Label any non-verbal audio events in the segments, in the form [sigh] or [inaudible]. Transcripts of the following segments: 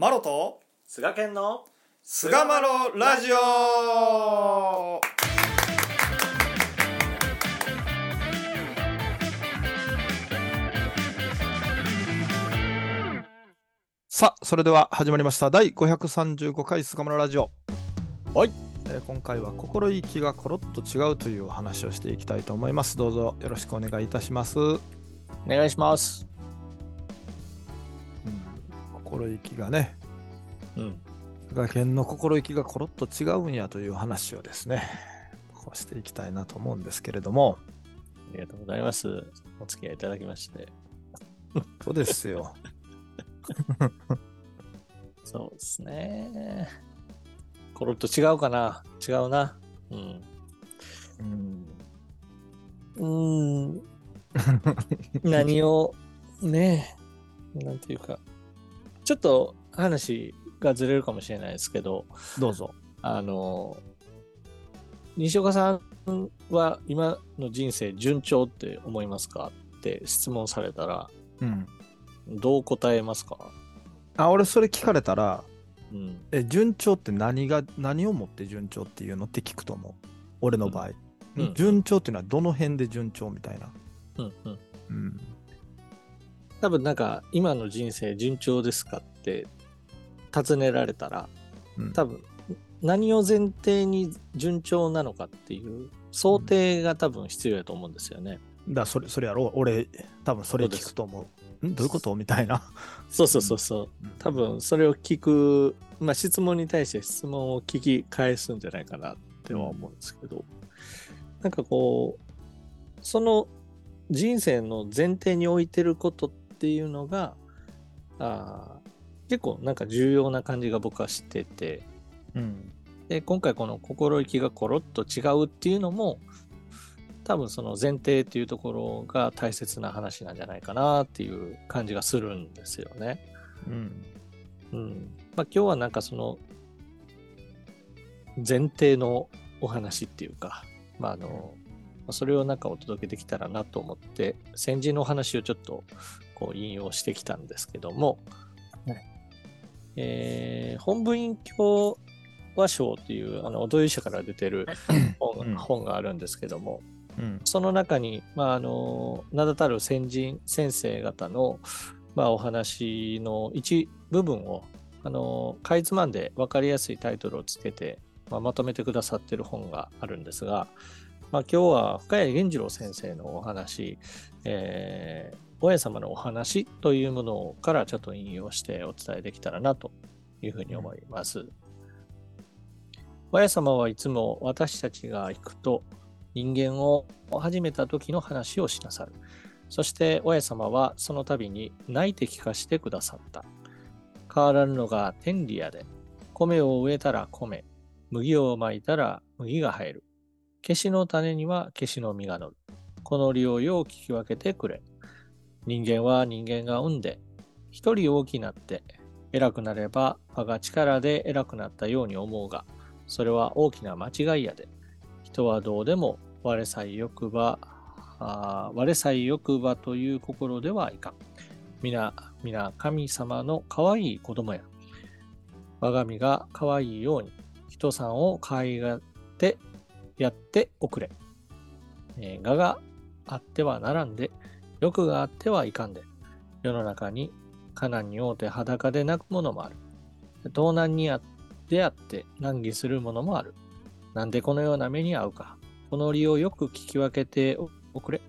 マロと菅健の菅マロラジオ。さあそれでは始まりました。第535回菅マロラジオ。はい、えー今回は心意気がコロッと違うというお話をしていきたいと思います。どうぞよろしくお願いいたします、うんお願いします。心意気がねうん。菅健の心意気がコロッと違うんやという話をですねこうしていきたいなと思うんですけれどもありがとうございます。お付き合いいただきまして。そうですよ [laughs] そうですね。コロッと違うかな？違うな。うん。うんうーん。何を、ねえ、なんていうか、ちょっと話がずれるかもしれないですけど、どうぞ。あの、西岡さんは今の人生順調って思いますかって質問されたら、うん。どう答えますか？あ俺それ聞かれたらうん。え順調って何が何をもって順調っていうのって聞くと思う？俺の場合、うん。うん。順調っていうのはどの辺で順調みたいな。うん。うん。うん多分なんか今の人生順調ですかって尋ねられたらうん。多分何を前提に順調なのかっていう想定が多分必要やと思うんですよね。だからそれそれやろ？う俺多分それ聞くと思う。ん？どういうこと？みたいな、そうそうそうそう。うん。多分それを聞く、まあ質問に対して質問を聞き返すんじゃないかなっては思うんですけど、なんかこう、その人生の前提に置いてることっていうのが、あー結構なんか重要な感じが僕はしてて、うんで、今回この心意気がコロッと違うっていうのも、多分その前提っていうところが大切な話なんじゃないかなっていう感じがするんですよね。うんうん。まあ今日はなんかその前提のお話っていうか、まああの、まあそれをなんかお届けできたらなと思って、先人のお話をちょっとこう引用してきたんですけども、はい。えー本部員教和賞っていうあのお土井社から出てる [coughs] 本,、うん。本があるんですけども、うん。その中に、まあ、あの名だたる先人先生方の、まあ、お話の一部分をあのかいつまんで分かりやすいタイトルをつけて、まあ、まとめてくださってる本があるんですが、まあ、今日は深谷源次郎先生のお話、えー親様のお話というものからちょっと引用してお伝えできたらなというふうに思います。親様はいつも私たちが行くと人間を始めた時の話をしなさる。そして親様はその度に泣いて聞かしてくださった。変わらぬのが天理やで。米を植えたら米、麦をまいたら麦が生える。消しの種には消しの実が乗る。この理をよう聞き分けてくれ。人間は人間が産んで、一人大きなって、偉くなれば我が力で偉くなったように思うが、それは大きな間違いやで。人はどうでも我さえ欲ば、あ我さえ欲ばという心ではいかん。皆、皆神様の可愛い子供や。我が身が可愛いように、人さんを可愛がってやっておくれ。えー我があってはならんで、欲があってはいかんで。世の中にカナンに会うて裸で泣くものもある。盗難にあ出会って難儀するものもある。なんでこのような目に遭うか。この理をよく聞き分けておくれ。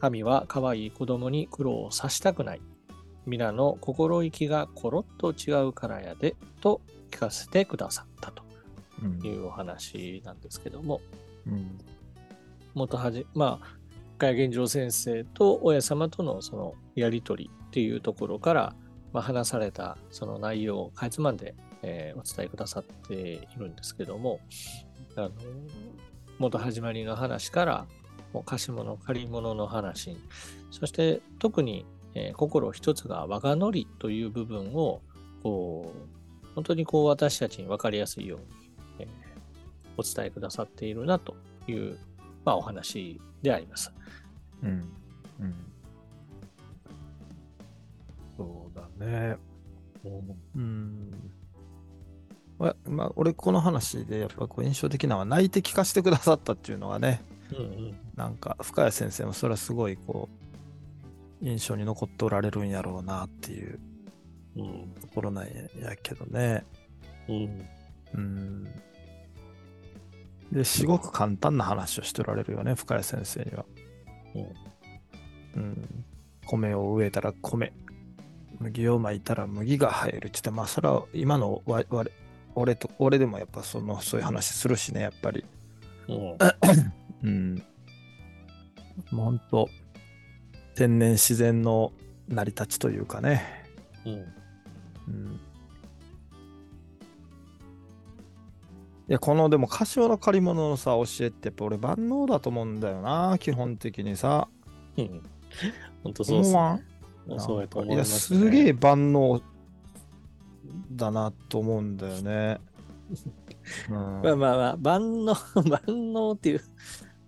神は可愛い子供に苦労をさしたくない。皆の心意気がコロッと違うからやで、と聞かせてくださったとうんいうお話なんですけども、うん元はじ、まあ、深谷源次郎先生と親様とのそのやりとりっていうところから、まあ、話されたその内容をかいつまんで、えーお伝えくださっているんですけども、あの元始まりの話から、もう貸し物、借り物の話、そして特に、えー心一つが我がのりという部分を、こう、本当にこう私たちに分かりやすいように、えーお伝えくださっているなという、まあ、お話であります。うんうんそうだねうん。ままあ、俺この話でやっぱこう印象的なのは泣いて聞かせてくださったっていうのがね、うんうんなんか深谷先生もそれはすごいこう印象に残っておられるんやろうなっていううんところなんやけどね。うんうん。で、すごく簡単な話をしておられるよね、深谷先生には。うん。米を植えたら米、麦をまいたら麦が生えるって言って、まあ、それは今のわわれ俺と、俺でもやっぱその、そういう話するしね、やっぱり。うんうん。もうほんと、天然自然の成り立ちというかね。うんうん。いや、このでも、柏の借り物のさ、教えって、やっぱ俺万能だと思うんだよな、基本的にさ。うん本当そうっす。そうやと思いいや、すげえ万能だなと思うんだよね。[laughs] うんまあまあまあ、万能、[laughs] 万能っていう、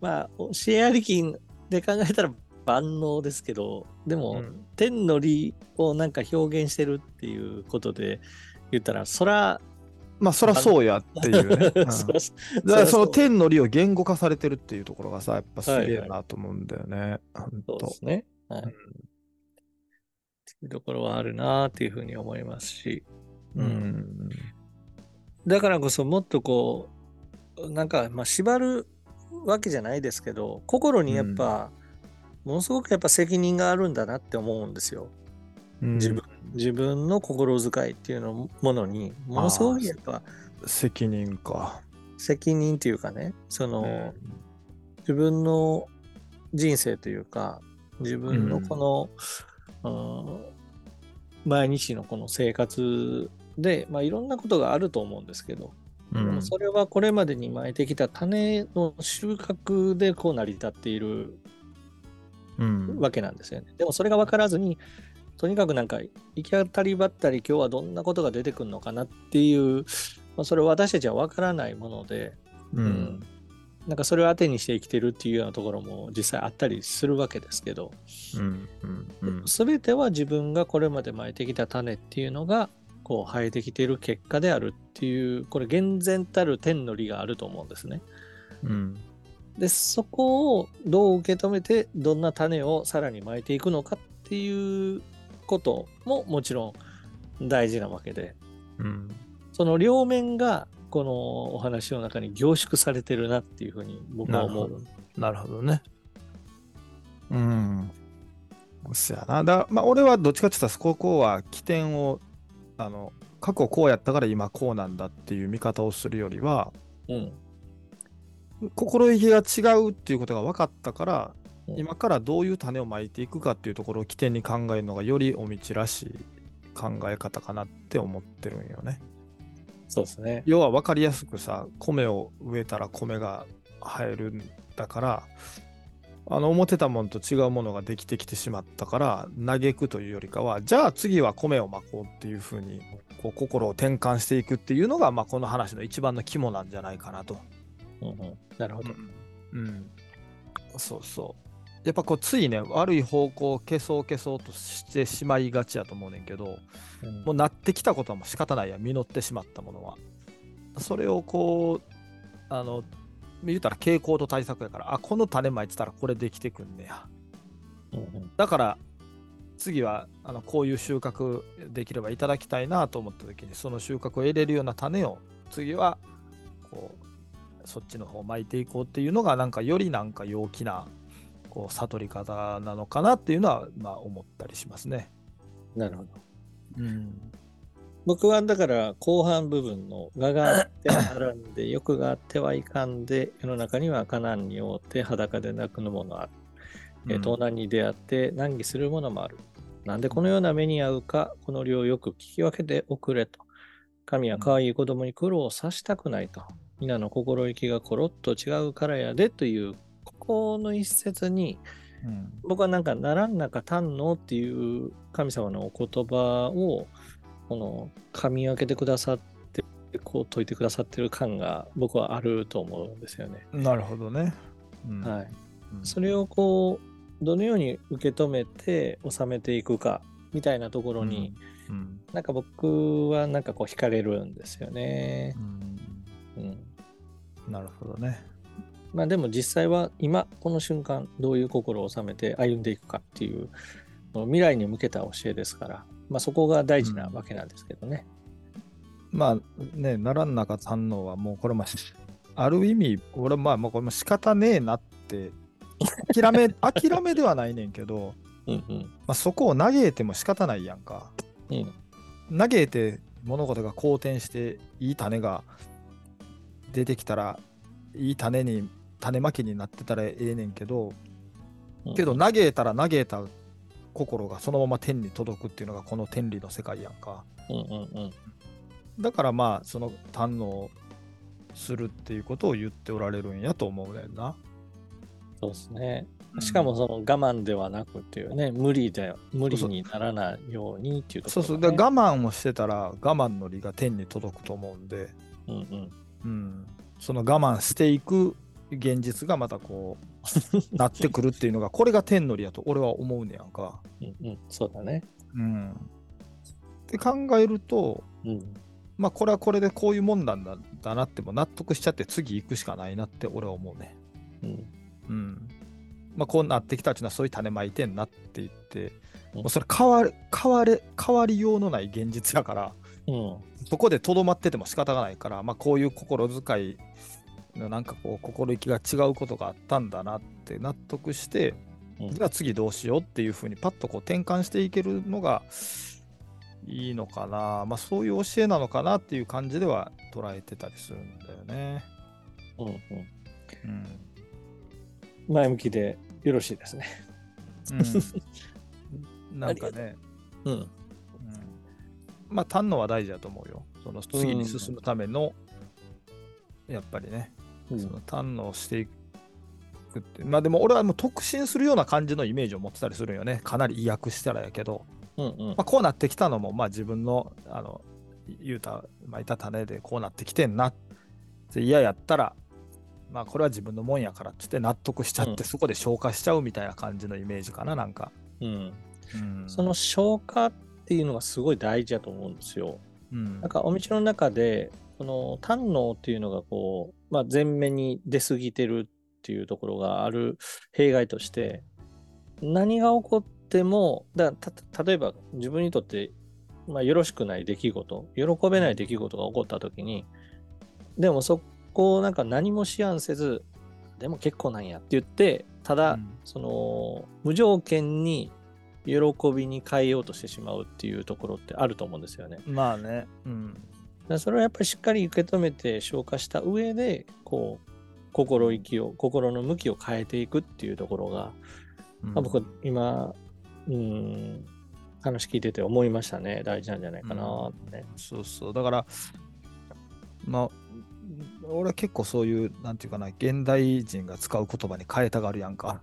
まあ、教えありきで考えたら万能ですけど、でも、うん天の理をなんか表現してるっていうことで言ったら、そら、まあ、そらそうやっていうね。[laughs] うんだからその天の理を言語化されてるっていうところがさ、やっぱすげえなと思うんだよね。ほんそうでとすね。はい。うんっていうところはあるなっていうふうに思いますし、うん。だからこそもっとこう、なんか、まあ、縛るわけじゃないですけど、心にやっぱ、ものすごくやっぱ責任があるんだなって思うんですよ。うん自分自分の心遣いっていうのものに、ものすごくやっぱ責任か。責任っていうかね、その、自分の人生というか、自分のこの、うん毎日のこの生活で、まあ、いろんなことがあると思うんですけど、うんそれはこれまでに巻いてきた種の収穫でこう成り立っているうんわけなんですよね。でもそれが分からずに、とにかくなんか行き当たりばったり今日はどんなことが出てくるのかなっていう、まあ、それは私たちは分からないもので、うん。なんかそれを当てにして生きてるっていうようなところも実際あったりするわけですけど、うんうんうん。全ては自分がこれまで巻いてきた種っていうのがこう生えてきている結果であるっていうこれ厳然たる天の理があると思うんですね。うん。でそこをどう受け止めてどんな種をさらに巻いていくのかっていうことももちろん大事なわけでうんその両面がこのお話の中に凝縮されてるなっていうふうに僕は思う。なるほどね。うん。そやな。だまあ、俺はどっちかって言ったら、ここは起点を、あの、過去こうやったから今こうなんだっていう見方をするよりは、うん心意気が違うっていうことが分かったから、うん今からどういう種をまいていくかっていうところを起点に考えるのがよりお道らしい考え方かなって思ってるんよね。そうですね。要は分かりやすくさ米を植えたら米が生えるんだからあの思ってたものと違うものができてきてしまったから嘆くというよりかはじゃあ次は米をまこうっていうふうにこう心を転換していくっていうのが、まあ、この話の一番の肝なんじゃないかなと。うんうん、なるほど。うん、そうそう。やっぱこうついね悪い方向を消そう消そうとしてしまいがちやと思うねんけど、うん。もうなってきたことはもう仕方ないや実ってしまったものは。それをこうあの言うたら傾向と対策やからあこの種まいてたらこれできてくんねや。うんうん。だから次はあのこういう収穫できればいただきたいなと思った時にその収穫を得れるような種を次はこうそっちの方巻いていこうっていうのがなんかよりなんか陽気なこう悟り方なのかなっていうのはまあ思ったりしますね。なるほど。うん。僕はだから後半部分の我があってはならんで欲があってはいかんで世の中には火難に覆って裸で泣くのものある、えー盗難に出会って難儀するものもある。なんでこのような目に遭うかこの量よく聞き分けておくれと。神は可愛い子供に苦労をさしたくないと。皆の心意気がコロッと違うからやでというここの一節にうん僕はなんか、ならんなか堪能っていう神様のお言葉を、この、噛み分けてくださって、こう説いてくださってる感が僕はあると思うんですよね。なるほどね。うんはい。うんそれをこう、どのように受け止めて収めていくか、みたいなところに、うん。なんか僕はなんかこう惹かれるんですよね。うんうん。なるほどね。まあでも実際は今この瞬間どういう心を収めて歩んでいくかっていう未来に向けた教えですから、まあそこが大事なわけなんですけどね。まあね、ならんなか反応はもうこれもある意味、俺まあもうこれも仕方ねえなって、諦め、[laughs] 諦めではないねんけど、うんうん。まあ、そこを嘆いても仕方ないやんか。うん。嘆いて物事が好転していい種が出てきたらいい種に種まきになってたらええねんけどうん。けど嘆いたら嘆いた心がそのまま天に届くっていうのがこの天理の世界やんか。うんうんうん。だからまあその堪能するっていうことを言っておられるんやと思うねんな。そうですね。しかもその我慢ではなくっていうね、無理で、無理にならないようにっていうところ、ね。そうそう。で我慢をしてたら我慢の利が天に届くと思うんで。うんうん。うん、その我慢していく現実がまたこうなってくるっていうのがこれが天の利やと俺は思うねやんか。うんうん。そうだね。うん、って考えるとうん。まあこれはこれでこういうもんなんだだなっても納得しちゃって次行くしかないなって俺は思うね。うん。うん。まあこうなってきたっていうのはそういう種まいてんなって言って、うんもうそれ変わる変われ変わりようのない現実やから。うん。そこでとどまってても仕方がないから、まあ、こういう心遣いのなんかこう心意気が違うことがあったんだなって納得して、うんじゃあ次どうしようっていうふうにパッとこう転換していけるのがいいのかな、まあ、そういう教えなのかなっていう感じでは捉えてたりするんだよね。うんうん。うん前向きでよろしいですね。うん、[laughs] なんかね、うん。うん、まあ堪能は大事だと思うよ。その次に進むための、やっぱりね、うんその堪能していくって。まあでも俺はもう特進するような感じのイメージを持ってたりするんよね。かなり意訳したらやけど。うんうんまあ、こうなってきたのも、まあ自分の、あの、言うた、まいた種でこうなってきてんなって嫌やったら、まあこれは自分のもんやからっつって納得しちゃって、うんそこで消化しちゃうみたいな感じのイメージかな、なんか。うん。うんその消化っていうのがすごい大事だと思うんですよ。うんなんかお道の中で、その胆能っていうのがこう、まあ、前面に出過ぎてるっていうところがある弊害として、何が起こっても、だた例えば自分にとって、まあ、よろしくない出来事、喜べない出来事が起こった時に、でもそこをなんか何も思案せず、でも結構なんやって言って、ただ、うんその無条件に喜びに変えようとしてしまうっていうところってあると思うんですよね。まあね。うん。それをやっぱりしっかり受け止めて消化した上でこう心意気を心の向きを変えていくっていうところが、うん。まあ、僕今うん話聞いてて思いましたね。大事なんじゃないかなって、そうそう。だから、まあ、俺は結構そういう、なんていうかな、現代人が使う言葉に変えたがるやんか。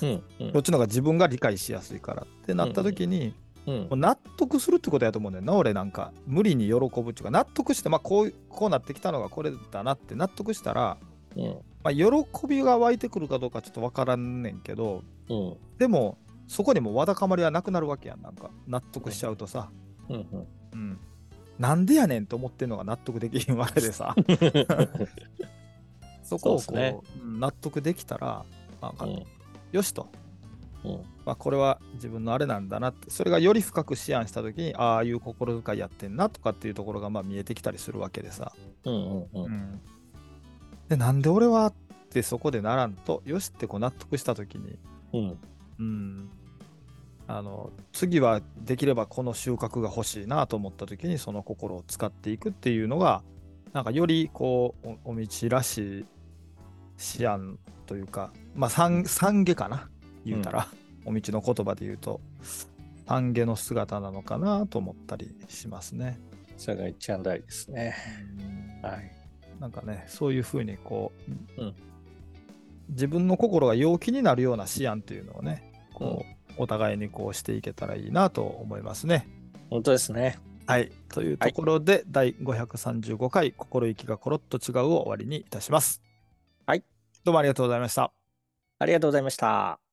うんうん。こっちの方が自分が理解しやすいからってなった時に、うん納得するってことやと思うねんな、俺なんか。無理に喜ぶっていうか、納得して、まあこう、こうなってきたのがこれだなって納得したら、うんまあ、喜びが湧いてくるかどうかちょっとわからんねんけど、うんでも、そこにもわだかまりはなくなるわけやん、なんか。納得しちゃうとさ。うんうんうん。なんでやねんと思ってんのが納得できひんわけでさ。[laughs] そこをこうねうん納得できたら、なんかうんよしと。うん。まあ、これは自分のあれなんだなって、それがより深く思案したときに、ああいう心遣いやってんなとかっていうところがまあ見えてきたりするわけでさ。うんうんうん。うん。で、なんで俺はってそこでならんと、よしってこう納得したときに、うん。うん、あの次はできればこの収穫が欲しいなと思ったときに、その心を使っていくっていうのが、なんかよりこう、おお道らしい思案というか、まあ、三三下かな、言うたら、お道の言葉で言うと、三下の姿なのかなと思ったりしますね。それが一番大事ですねはいなんかね、そういうふうにこう、うん自分の心が陽気になるような思案っていうのをね、こう、お互いにこうしていけたらいいなと思いますね。本当ですねはい。というところで、第535回、心意気がコロッと違うを終わりにいたします。はい。どうもありがとうございました。ありがとうございました